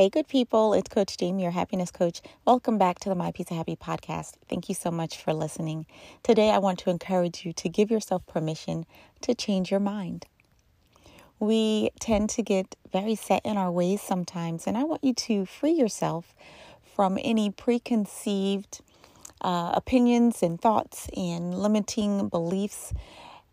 Hey, good people. It's Coach Jamie, your happiness coach. Welcome back to the My Piece of Happy podcast. Thank you so much for listening. Today, I want to encourage you to give yourself permission to change your mind. We tend to get very set in our ways sometimes, and I want you to free yourself from any preconceived uh, opinions and thoughts and limiting beliefs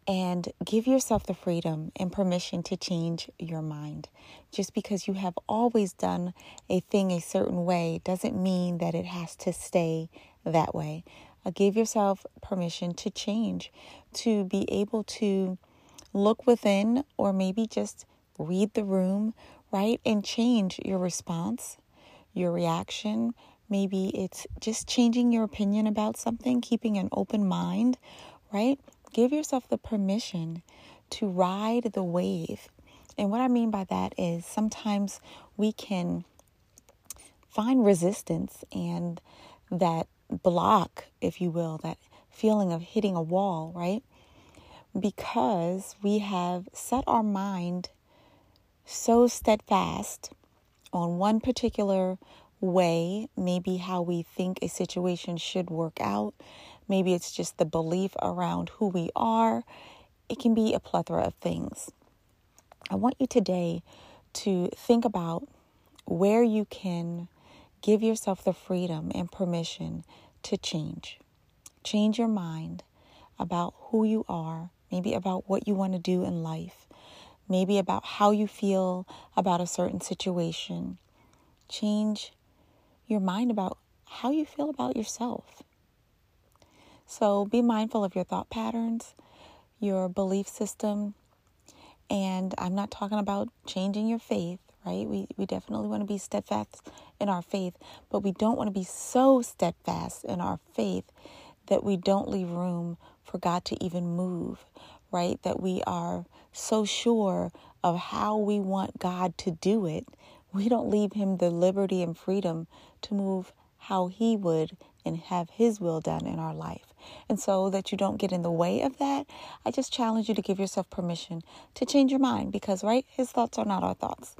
and give yourself the freedom and permission to change your mind. Just because you have always done a thing a certain way doesn't mean that it has to stay that way. Uh, give yourself permission to change, to be able to look within or maybe just read the room, right? And change your response, your reaction. Maybe it's just changing your opinion about something, keeping an open mind, right? Give yourself the permission to ride the wave. And what I mean by that is sometimes we can find resistance and that block, if you will, that feeling of hitting a wall, right? Because we have set our mind so steadfast on one particular way, maybe how we think a situation should work out, Maybe it's just the belief around who we are. It can be a plethora of things. I want you today to think about where you can give yourself the freedom and permission to change. Change your mind about who you are, maybe about what you want to do in life, maybe about how you feel about a certain situation. Change your mind about how you feel about yourself. So be mindful of your thought patterns, your belief system, and I'm not talking about changing your faith, right? We, we definitely want to be steadfast in our faith, but we don't want to be so steadfast in our faith that we don't leave room for God to even move, right? That we are so sure of how we want God to do it, we don't leave Him the liberty and freedom to move how He would and have His will done in our life. And so that you don't get in the way of that, I just challenge you to give yourself permission to change your mind because, right, His thoughts are not our thoughts.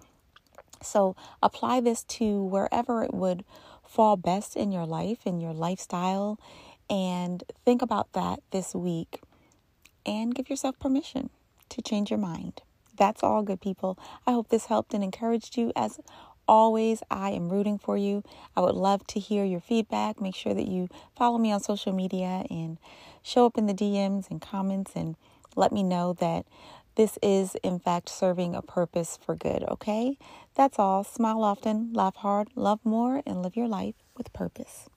So apply this to wherever it would fall best in your life, in your lifestyle, and think about that this week and give yourself permission to change your mind. That's all, good people. I hope this helped and encouraged you as always, I am rooting for you. I would love to hear your feedback. Make sure that you follow me on social media and show up in the DMs and comments and let me know that this is, in fact, serving a purpose for good, okay? That's all. Smile often, laugh hard, love more, and live your life with purpose.